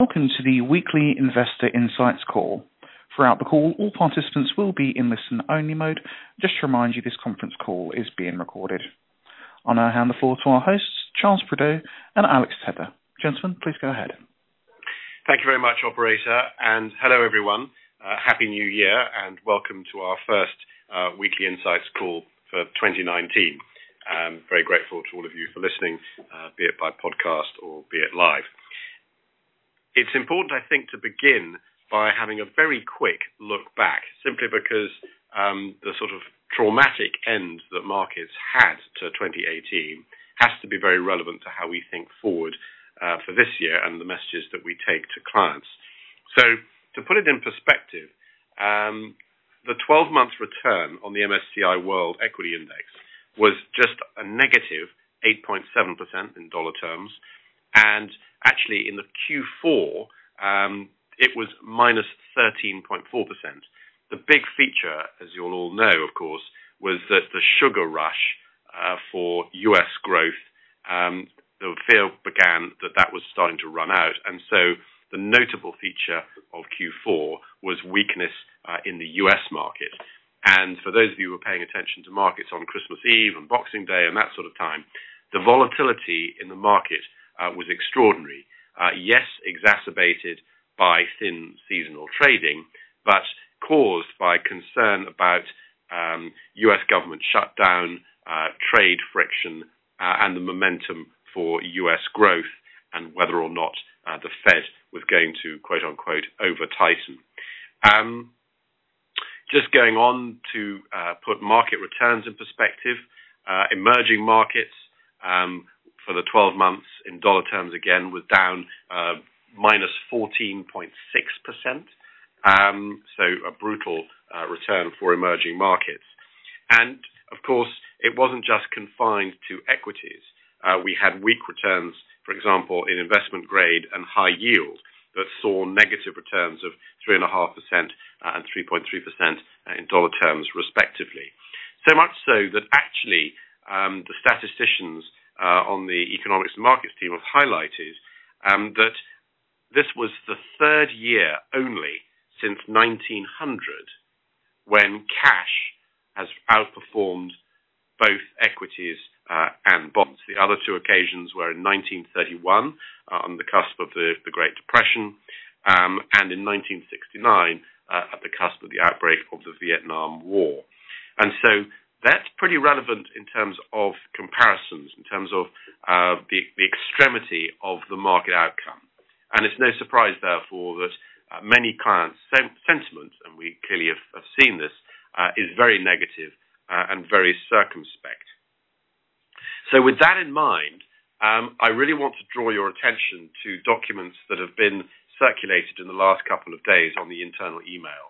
Welcome to the weekly Investor Insights call. Throughout the call, all participants will be in listen-only mode. Just to remind you, this conference call is being recorded. I'll now hand the floor to our hosts, Charles Prideaux and Alex Tether. Gentlemen, please go ahead. Thank you very much, operator, and hello, everyone. Uh, happy New Year, and welcome to our first uh, weekly insights call for 2019. I'm very grateful to all of you for listening, uh, be it by podcast or be it live. It's important, I think, to begin by having a very quick look back, simply because um, the sort of traumatic end that markets had to 2018 has to be very relevant to how we think forward uh, for this year and the messages that we take to clients. So, to put it in perspective, um, the 12-month return on the MSCI World Equity Index was just a negative 8.7% in dollar terms. And actually, in the Q4, um, it was minus 13.4%. The big feature, as you'll all know, of course, was that the sugar rush uh, for U.S. growth, um, the fear began that that was starting to run out. And so the notable feature of Q4 was weakness uh, in the U.S. market. And for those of you who are paying attention to markets on Christmas Eve and Boxing Day and that sort of time, the volatility in the market Uh, was extraordinary. Uh, yes, exacerbated by thin seasonal trading, but caused by concern about um, U.S. government shutdown, uh, trade friction, and the momentum for U.S. growth, and whether or not the Fed was going to quote unquote, "over-tighten." Um, just going on to put market returns in perspective. Emerging markets um, for the 12 months in dollar terms, again, was down uh, minus 14.6%. Um so a brutal uh, return for emerging markets. And of course, it wasn't just confined to equities. Uh, we had weak returns, for example, in investment grade and high yield that saw negative returns of 3.5% and 3.3% in dollar terms, respectively. So much so that actually, um, the statisticians Uh, on the economics and markets team have highlighted um, that this was the third year only since 1900 when cash has outperformed both equities uh, and bonds. The other two occasions were in 1931, uh, on the cusp of the Great Depression, um, and in 1969, at the cusp of the outbreak of the Vietnam War. That's pretty relevant in terms of comparisons, in terms of uh, the extremity of the market outcome. And it's no surprise, therefore, that uh, many clients' sentiment, and we clearly have seen this, uh, is very negative and very circumspect. So, with that in mind, um, I really want to draw your attention to documents that have been circulated in the last couple of days on the internal email.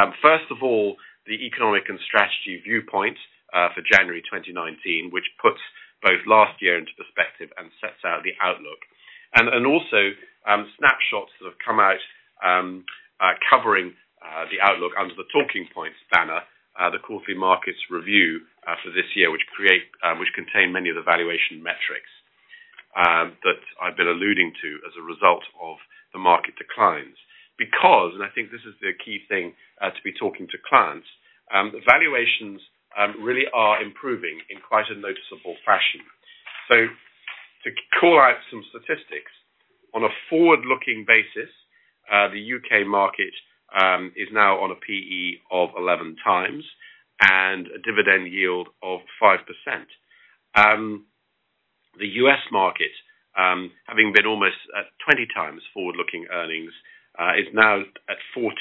Um, first of all, the Economic and Strategy Viewpoint uh, for January 2019, which puts both last year into perspective and sets out the outlook. And also, um, snapshots that have come out um, uh, covering uh, the outlook under the Talking Points banner, the Quarterly Markets Review for this year, which contain many of the valuation metrics that I've been alluding to as a result of the market declines. Because, and I think this is the key thing uh, to be talking to clients, um, valuations um, really are improving in quite a noticeable fashion. So, to call out some statistics, on a forward-looking basis, uh, the U.K. market um, is now on a PE of 11 times and a dividend yield of 5%. The U.S. market, having been almost at 20 times forward-looking earnings, Uh, is now at 14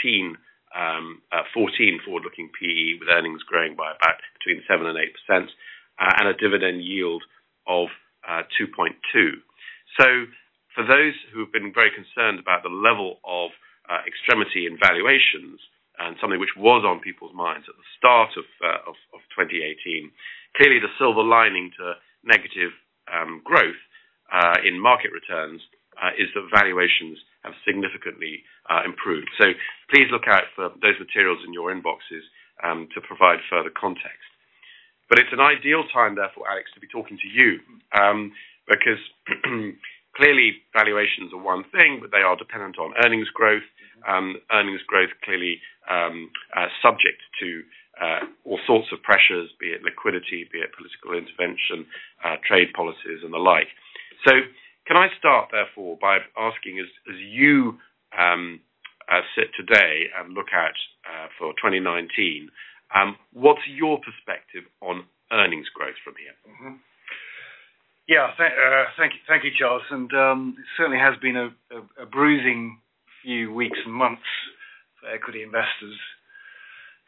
um, uh, forward-looking P/E, with earnings growing by about between 7 and 8%, uh, and a dividend yield of 2.2%. For those who have been very concerned about the level of extremity in valuations, and something which was on people's minds at the start of 2018, clearly the silver lining to negative um, growth in market returns Uh, is that valuations have significantly uh, improved. So please look out for those materials in your inboxes um, to provide further context. But it's an ideal time, therefore, Alex, to be talking to you, um, because clearly valuations are one thing, but they are dependent on earnings growth. Um, earnings growth clearly uh, subject to all sorts of pressures, be it liquidity, be it political intervention, trade policies, and the like. Can I start, therefore, by asking, as you um, uh, sit today and look out uh, for 2019, um, what's your perspective on earnings growth from here? Mm-hmm. Yeah. Uh, thank you, Charles. And um it certainly has been a bruising few weeks and months for equity investors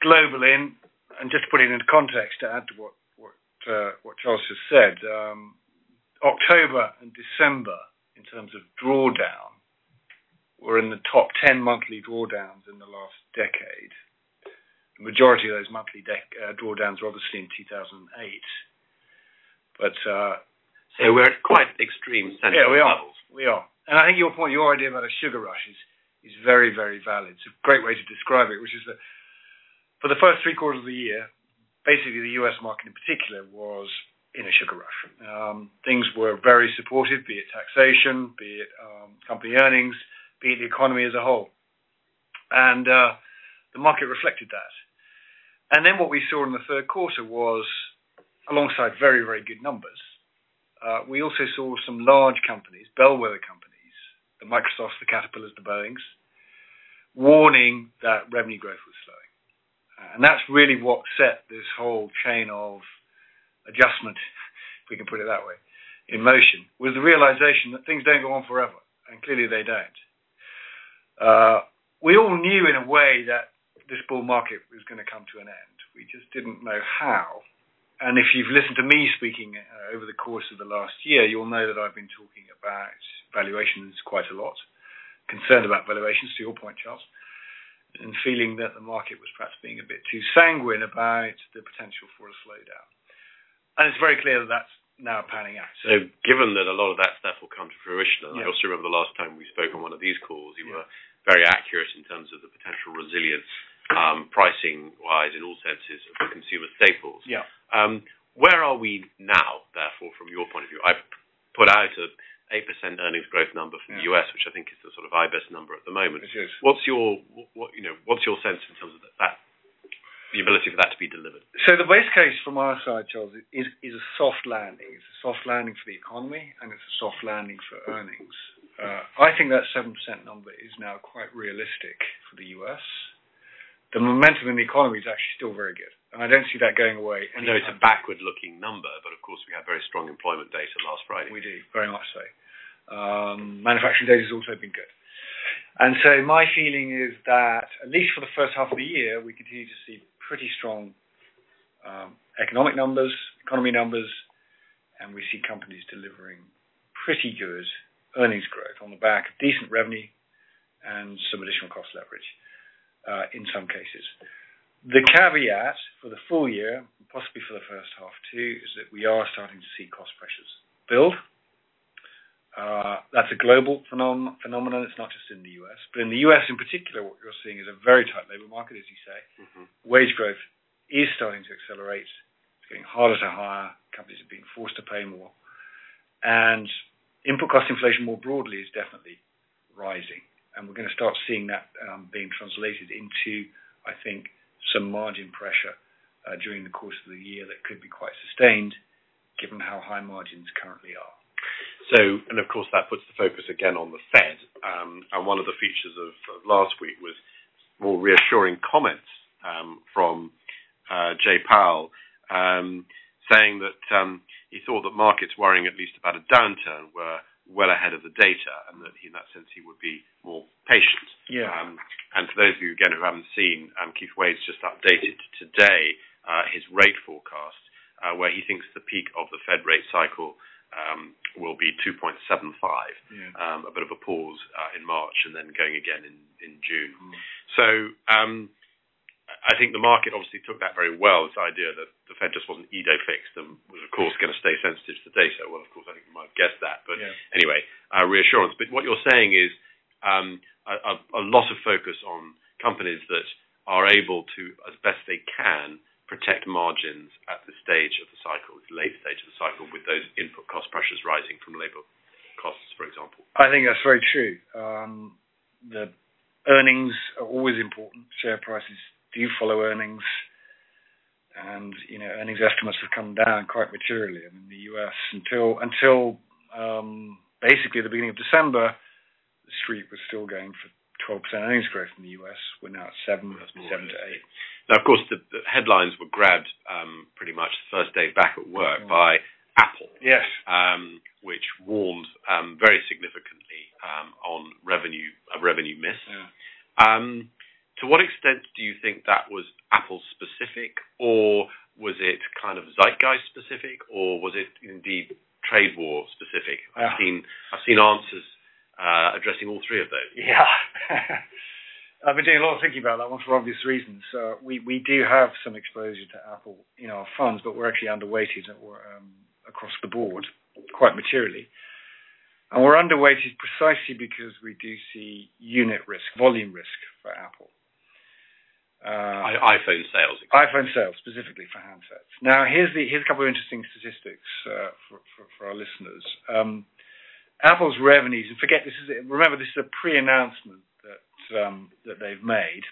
globally. Just to put it into context, to add to what Charles just said, um, October and December, in terms of drawdown, were in the top 10 monthly drawdowns in the last decade. The majority of those monthly uh, drawdowns were obviously in 2008. but uh, so We're at quite extreme central levels. Yeah, we are. And I think your point, your idea about a sugar rush is is very, very valid. It's a great way to describe it, which is that for the first three quarters of the year, basically the U.S. market in particular was in a sugar rush. Things were very supportive, be it taxation, be it um, company earnings, be it the economy as a whole. And uh, the market reflected that. And then what we saw in the third quarter was, alongside very very good numbers, uh, we also saw some large companies, bellwether companies, the Microsofts, the Caterpillars, the Boeings, warning that revenue growth was slowing. And that's really what set this whole chain of adjustment, if we can put it that way, in motion, was the realization that things don't go on forever, and clearly they don't. Uh, We all knew in a way that this bull market was going to come to an end. We just didn't know how. And if you've listened to me speaking over the course of the last year, you'll know that I've been talking about valuations quite a lot, concerned about valuations, to your point, Charles, and feeling that the market was perhaps being a bit too sanguine about the potential for a slowdown. And it's very clear that that's now panning out. So given that a lot of that stuff will come to fruition. Yeah I also remember the last time we spoke on one of these calls, you were very accurate in terms of the potential resilience, um, pricing-wise, in all senses, of the consumer staples. Yeah. Where are we now, therefore, from your point of view? I've put out an 8% earnings growth number for the U.S., which I think is the sort of IBES number at the moment. It is. What's your what you know? What's your sense in terms of the ability for that to be delivered? So the base case from our side, Charles, is is a soft landing. It's a soft landing for the economy, and it's a soft landing for earnings. Uh, I think that 7% number is now quite realistic for the U.S. The momentum in the economy is actually still very good, and I don't see that going away. I know it's a backward-looking number, but of course, we have very strong employment data last Friday. We do, very much so. Um, manufacturing data has also been good. And so my feeling is that, at least for the first half of the year, we continue to see pretty strong um, economic numbers, economy numbers, and we see companies delivering pretty good earnings growth on the back of decent revenue and some additional cost leverage, uh, in some cases. The caveat for the full year, possibly for the first half too, is that we are starting to see cost pressures build. That's a global phenomenon. It's not just in the U.S. But in the U.S. in particular, what you're seeing is a very tight labor market, as you say. Wage growth is starting to accelerate. It's getting harder to hire. Companies are being forced to pay more. And input cost inflation more broadly is definitely rising. And we're going to start seeing that um, being translated into, I think, some margin pressure uh, during the course of the year that could be quite sustained given how high margins currently are. So, and of course, that puts the focus again on the Fed. Um, and one of the features of of, last week was more reassuring comments um, from uh, Jay Powell, um, saying that he thought that markets worrying at least about a downturn were well ahead of the data, and that in that sense, he would be more patient. Yeah. And for those of you, again, who haven't seen, Keith Wade's just updated today uh, his rate forecast, uh, where he thinks the peak of the Fed rate cycle will be 2.75. Yeah. A bit of a pause uh, in March and then going again in in June. So um I think the market obviously took that very well, this idea that the Fed just wasn't edo-fixed and was, of course, going to stay sensitive to the data. Well, of course, I think you might have guessed that. Yeah. Anyway, uh, reassurance. But what you're saying is a lot of focus on companies that are able to, as best they can, protect margins at the stage of the cycle, this late stage of the cycle, with those input cost pressures rising from labor. costs, for example? I think that's very true. Um, the earnings are always important. Share prices do follow earnings, and you know earnings estimates have come down quite materially in the U.S. until until um, basically the beginning of December. The street was still going for 12% earnings growth in the U.S. We're now at seven, seven to eight. Now, of course, the, headlines were grabbed um, pretty much the first day back at work by Apple. Yes. Um, which warned um, very significantly um, on revenue a revenue miss. Um, to what extent do you think that was Apple specific, or was it kind of zeitgeist specific, or was it indeed trade war specific? Yeah. I've seen I've seen answers uh, addressing all three of those. Yeah. I've been doing a lot of thinking about that one for obvious reasons. Uh, we we do have some exposure to Apple in our funds, but we're actually underweighted um, across the board quite materially. And we're underweighted precisely because we do see unit risk, volume risk for Apple. Uh, iPhone sales. iPhone sales specifically for handsets. Now, here's the here's a couple of interesting statistics uh, for, for, for our listeners. Um, Apple's revenues, and forget this is remember this is a pre-announcement that um, that they've made,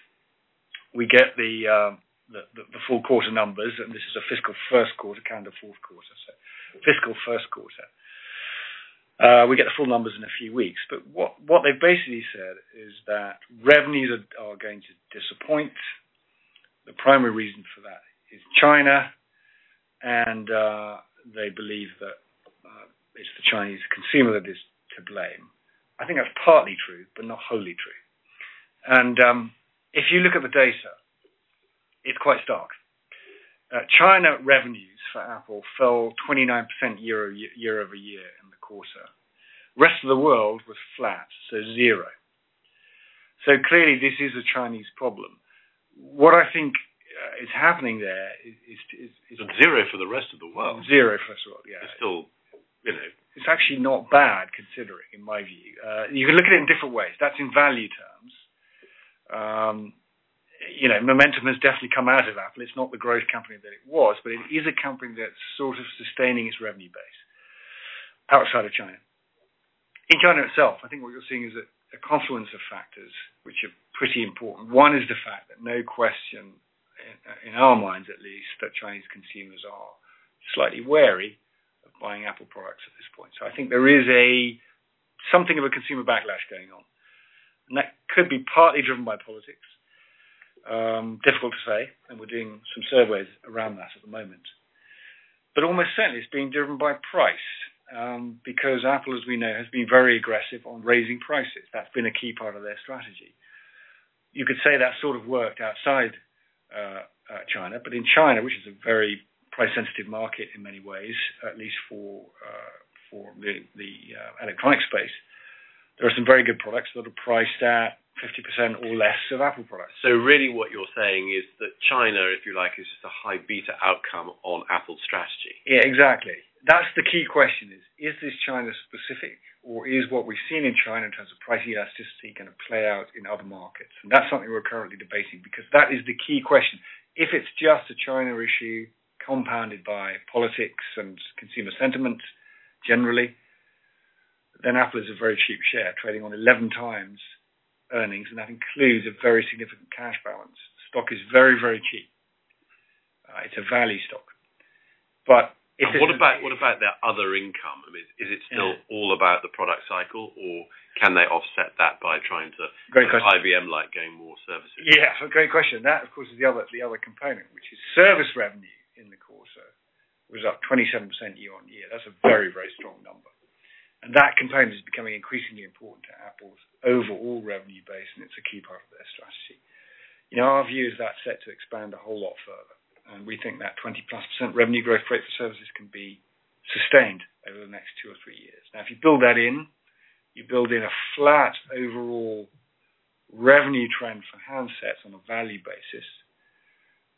we get the, uh, the, the, the full quarter numbers, and this is a fiscal first quarter, calendar fourth quarter, so fiscal first quarter. Uh, we get the full numbers in a few weeks, but what what they've basically said is that revenues are, are going to disappoint. The primary reason for that is China, and uh, they believe that it's the Chinese consumer that is to blame. I think that's partly true, but not wholly true. And um, if you look at the data, it's quite stark. Uh, China revenues for Apple fell 29% year, year over year in the quarter. Rest of the world was flat, so zero. So clearly, this is a Chinese problem. What I think uh, is happening there is, is, is, is zero for the rest of the world. Zero for the rest of the world. Yeah, it's still, you know, it's actually not bad considering, in my view. Uh, you can look at it in different ways. That's in value terms. Um, you know, momentum has definitely come out of Apple. It's not the growth company that it was, but it is a company that's sort of sustaining its revenue base outside of China. In China itself, I think what you're seeing is a, a confluence of factors which are pretty important. One is the fact that no question, in, in our minds at least, that Chinese consumers are slightly wary buying Apple products at this point. So I think there is a something of a consumer backlash going on. And that could be partly driven by politics. Um, difficult to say, and we're doing some surveys around that at the moment. But almost certainly it's being driven by price, um, because Apple, as we know, has been very aggressive on raising prices. That's been a key part of their strategy. You could say that sort of worked outside uh, uh, China, but in China, which is a very price-sensitive market in many ways, at least for uh, for the, the uh, electronic space, there are some very good products that are priced at 50% or less of Apple products. So really what you're saying is that China, if you like, is just a high beta outcome on Apple's strategy. Yeah, exactly. That's the key question is, is this China specific or is what we've seen in China in terms of price elasticity going to play out in other markets? And that's something we're currently debating because that is the key question. If it's just a China issue compounded by politics and consumer sentiment generally, then Apple is a very cheap share, trading on 11 times earnings, and that includes a very significant cash balance. Stock is very, very cheap. Uh, it's a value stock. But what about what about their other income? I mean, is it still yeah. all about the product cycle, or can they offset that by trying to great question. IBM like getting more services? Yeah, great question. That of course is the other the other component, which is service revenue in the quarter was up 27% year on year. That's a very very strong number. And that component is becoming increasingly important to Apple's overall revenue base, and it's a key part of their strategy. You know, our view is that's set to expand a whole lot further, and we think that 20 plus percent revenue growth rate for services can be sustained over the next two or three years. Now, if you build that in, you build in a flat overall revenue trend for handsets on a value basis,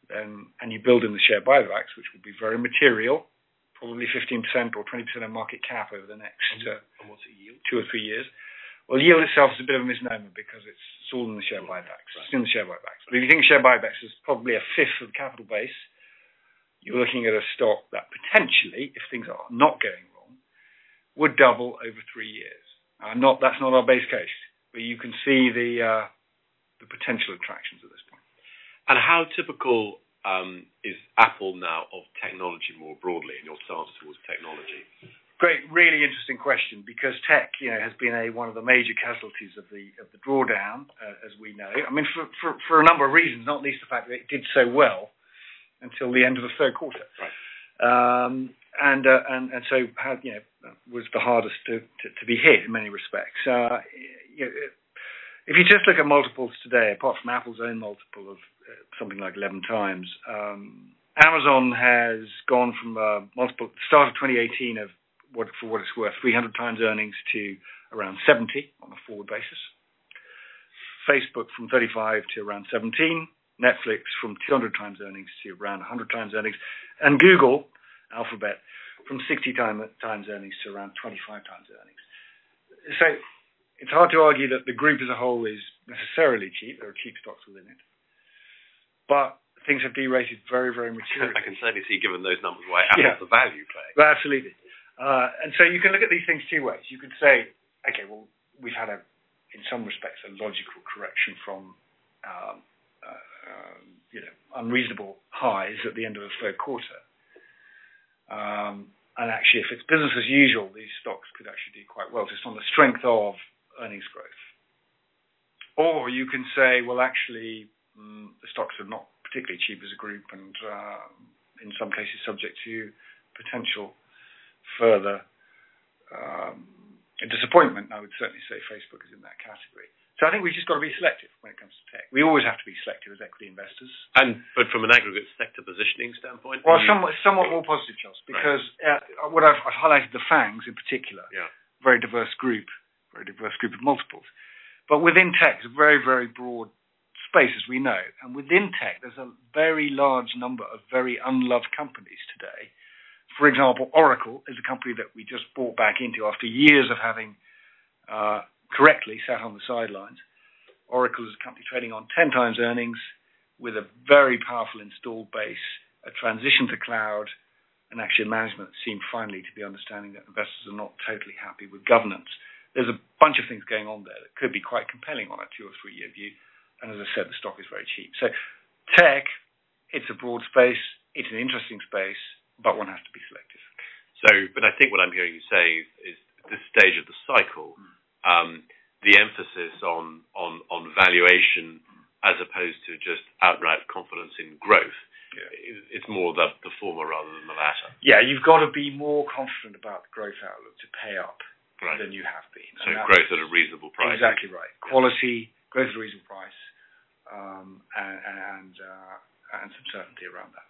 then, and you build in the share buybacks, which will be very material, probably 15% or 20% of market cap over the next uh, two or three years. Well, yield itself is a bit of a misnomer because it's, it's all in the share buybacks. Right. It's in the share buybacks. But if you think share buybacks is probably a fifth of the capital base, you're looking at a stock that potentially, if things are not going wrong, would double over three years. Uh, not that's not our base case, but you can see the uh, the potential attractions at this. And how typical um, is Apple now of technology more broadly in your stance towards technology? Great, really interesting question because tech, you know, has been a one of the major casualties of the of the drawdown, uh, as we know. I mean, for, for for a number of reasons, not least the fact that it did so well until the end of the third quarter. Right. Um, and, uh, and and so had, you know was the hardest to, to, to be hit in many respects. Uh, you know, if you just look at multiples today, apart from Apple's own multiple of something like 11 times, um, Amazon has gone from a multiple start of 2018 of what, for what it's worth, 300 times earnings to around 70 on a forward basis. Facebook from 35 to around 17. Netflix from 200 times earnings to around 100 times earnings. And Google, Alphabet, from 60 time, times earnings to around 25 times earnings. So it's hard to argue that the group as a whole is necessarily cheap. There are cheap stocks within it. But things have derated very, very materially. I can certainly see, given those numbers, why Apple's yeah. the value play. Well, absolutely. Uh, and so you can look at these things two ways. You could say, okay, well, we've had a, in some respects, a logical correction from, um, uh, um, you know, unreasonable highs at the end of the third quarter. Um, and actually, if it's business as usual, these stocks could actually do quite well just on the strength of earnings growth. Or you can say, well, actually, mm, the stocks are not particularly cheap as a group and uh, in some cases subject to potential further um, disappointment, I would certainly say Facebook is in that category. So I think we've just got to be selective when it comes to tech. We always have to be selective as equity investors. And but from an aggregate sector positioning standpoint, well, somewhat somewhat more positive, Charles, because right. uh, what I've, I've, highlighted the FANGs in particular, yeah. very diverse group, very diverse group of multiples. But within tech, it's a very very broad space, as we know, and within tech, there's a very large number of very unloved companies today for example, Oracle is a company that we just bought back into after years of having uh, correctly sat on the sidelines. Oracle is a company trading on 10 times earnings with a very powerful installed base, a transition to cloud, and actually management seem finally to be understanding that investors are not totally happy with governance. There's a bunch of things going on there that could be quite compelling on a two or three year view. And as I said, the stock is very cheap. So tech, it's a broad space, it's an interesting space, but one has to be selective. So, but I think what I'm hearing you say is, is at this stage of the cycle, mm. um, the emphasis on, on, on valuation mm. as opposed to just outright confidence in growth. Yeah. It's more the, the former rather than the latter. Yeah, you've got to be more confident about the growth outlook to pay up right. than you have been. So growth at a reasonable price. Exactly right. Quality, growth at a reasonable price, and and, uh, and some certainty around that.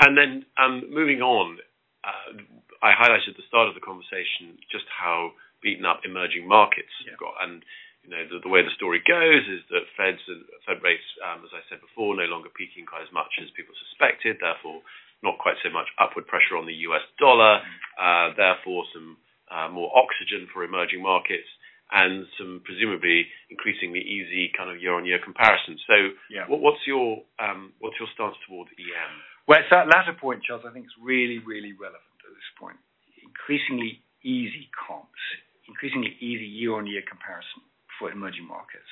And then um, moving on, uh, I highlighted at the start of the conversation just how beaten up emerging markets yeah. got. And you know the, the, way the story goes is that Fed's and Fed rates, um, as I said before, no longer peaking quite as much as people suspected. Therefore, not quite so much upward pressure on the U.S. dollar. Uh, therefore, some uh, more oxygen for emerging markets and some presumably increasingly easy kind of year-on-year comparisons. So, yeah. what, what's your um, what's your stance towards EM? Well, it's that latter point, Charles, I think is really, really relevant at this point. Increasingly easy comps, increasingly easy year-on-year comparison for emerging markets.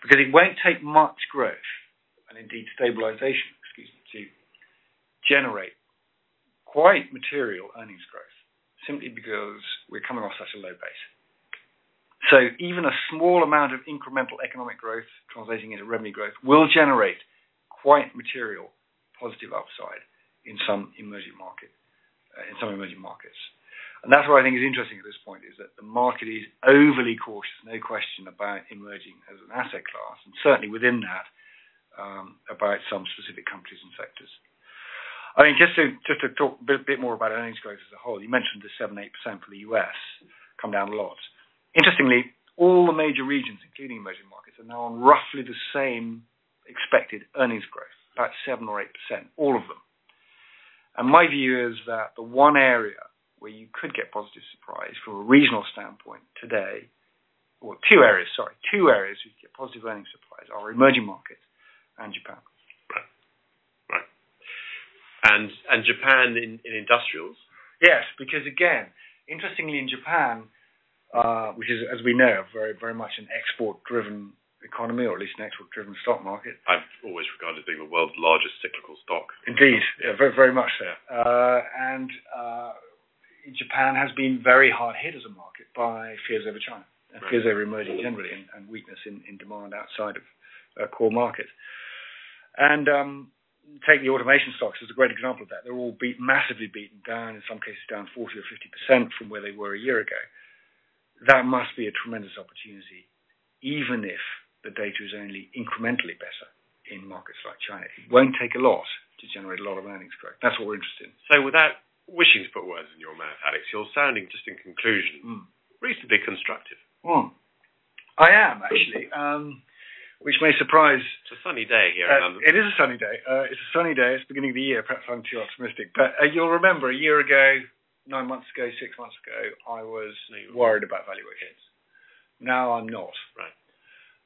Because it won't take much growth, and indeed stabilization, excuse me, to generate quite material earnings growth, simply because we're coming off such a low base. So even a small amount of incremental economic growth translating into revenue growth will generate quite material positive upside in some emerging market, uh, in some emerging markets. And that's what I think is interesting at this point is that the market is overly cautious, no question, about emerging as an asset class, and certainly within that, um, about some specific countries and sectors. I mean, just to just to talk a bit, bit more about earnings growth as a whole, you mentioned the seven eight percent for the US, come down a lot. Interestingly, all the major regions, including emerging markets, are now on roughly the same expected earnings growth about 7 or 8%, all of them. And my view is that the one area where you could get positive surprise from a regional standpoint today, or two areas, sorry, two areas you get positive earnings surprise are emerging markets and Japan. Right. Right. And and Japan in, in industrials? Yes, because again, Interestingly, in Japan, uh, which is, as we know, very very much an export-driven economy, or at least an export-driven stock market. I've always regarded as being the world's largest cyclical stock. Indeed, yeah, very very much so. Uh, and uh, Japan has been very hard hit as a market by fears over China, and right. fears over emerging generally, and, and weakness in, in, demand outside of uh, core markets. And um, take the automation stocks as a great example of that. They're all beat, massively beaten down, in some cases down 40 or 50 percent from where they were a year ago. That must be a tremendous opportunity, even if the data is only incrementally better in markets like China. It won't take a lot to generate a lot of earnings growth. That's what we're interested in. So, without wishing to put words in your mouth, Alex, you're sounding just in conclusion mm. reasonably constructive. Mm. I am actually. Um, which may surprise. It's a sunny day here uh, in London. It is a sunny day. Uh, it's a sunny day. It's the beginning of the year. Perhaps I'm too optimistic. But uh, you'll remember a year ago, nine months ago, six months ago, I was no, worried about valuations. Now I'm not. Right.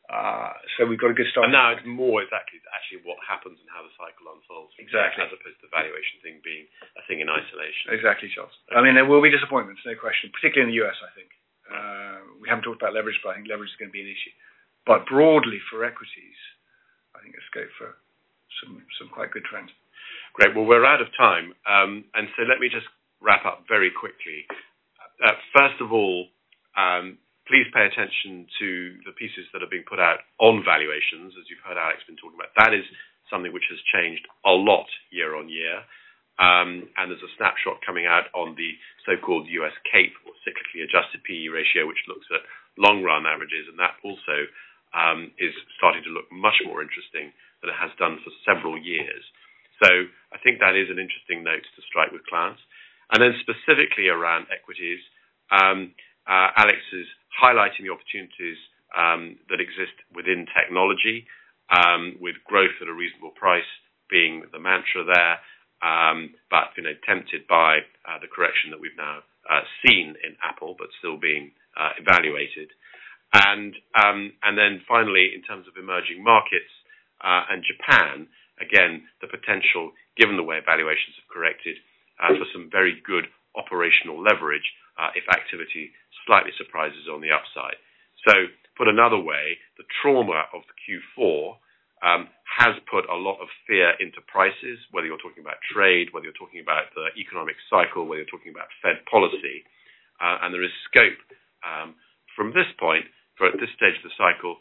Uh, so we've got a good start. And now it's more exactly actually what happens and how the cycle unfolds. Exactly. As opposed to the valuation thing being a thing in isolation. Exactly, Charles. Okay. I mean, there will be disappointments, no question, particularly in the US, I think. Uh, we haven't talked about leverage, but I think leverage is going to be an issue. But broadly for equities, I think there's scope for some some quite good trends. Great. Well, we're out of time, um, and so let me just wrap up very quickly. Uh, first of all, um, please pay attention to the pieces that are being put out on valuations, as you've heard Alex been talking about. That is something which has changed a lot year on year. Um, and there's a snapshot coming out on the so-called US CAPE, or cyclically adjusted PE ratio, which looks at long-run averages, and that also um, is starting to look much more interesting than it has done for several years. So I think that is an interesting note to strike with clients. And then specifically around equities, um, uh, Alex is highlighting the opportunities um, that exist within technology, um, with growth at a reasonable price being the mantra there, um, but you know, tempted by uh, the correction that we've now uh, seen in Apple, but still being uh, evaluated. And um, and then finally, in terms of emerging markets uh, and Japan, again, the potential, given the way valuations have corrected, for some very good operational leverage uh, if activity slightly surprises on the upside. So, put another way, the trauma of the Q4 um, has put a lot of fear into prices, whether you're talking about trade, whether you're talking about the economic cycle, whether you're talking about Fed policy, uh, and there is scope um, from this point for at this stage of the cycle,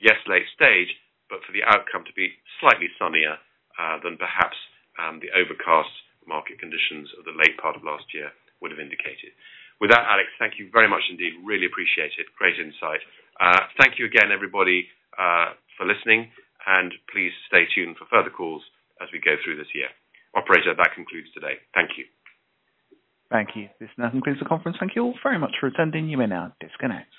yes, late stage, but for the outcome to be slightly sunnier uh, than perhaps um, the overcast market conditions of the late part of last year would have indicated. With that, Alex, thank you very much indeed. Really appreciate it. Great insight. Uh, thank you again, everybody, uh, for listening, and please stay tuned for further calls as we go through this year. Operator, that concludes today. Thank you. Thank you. This now concludes the conference. Thank you all very much for attending. You may now disconnect.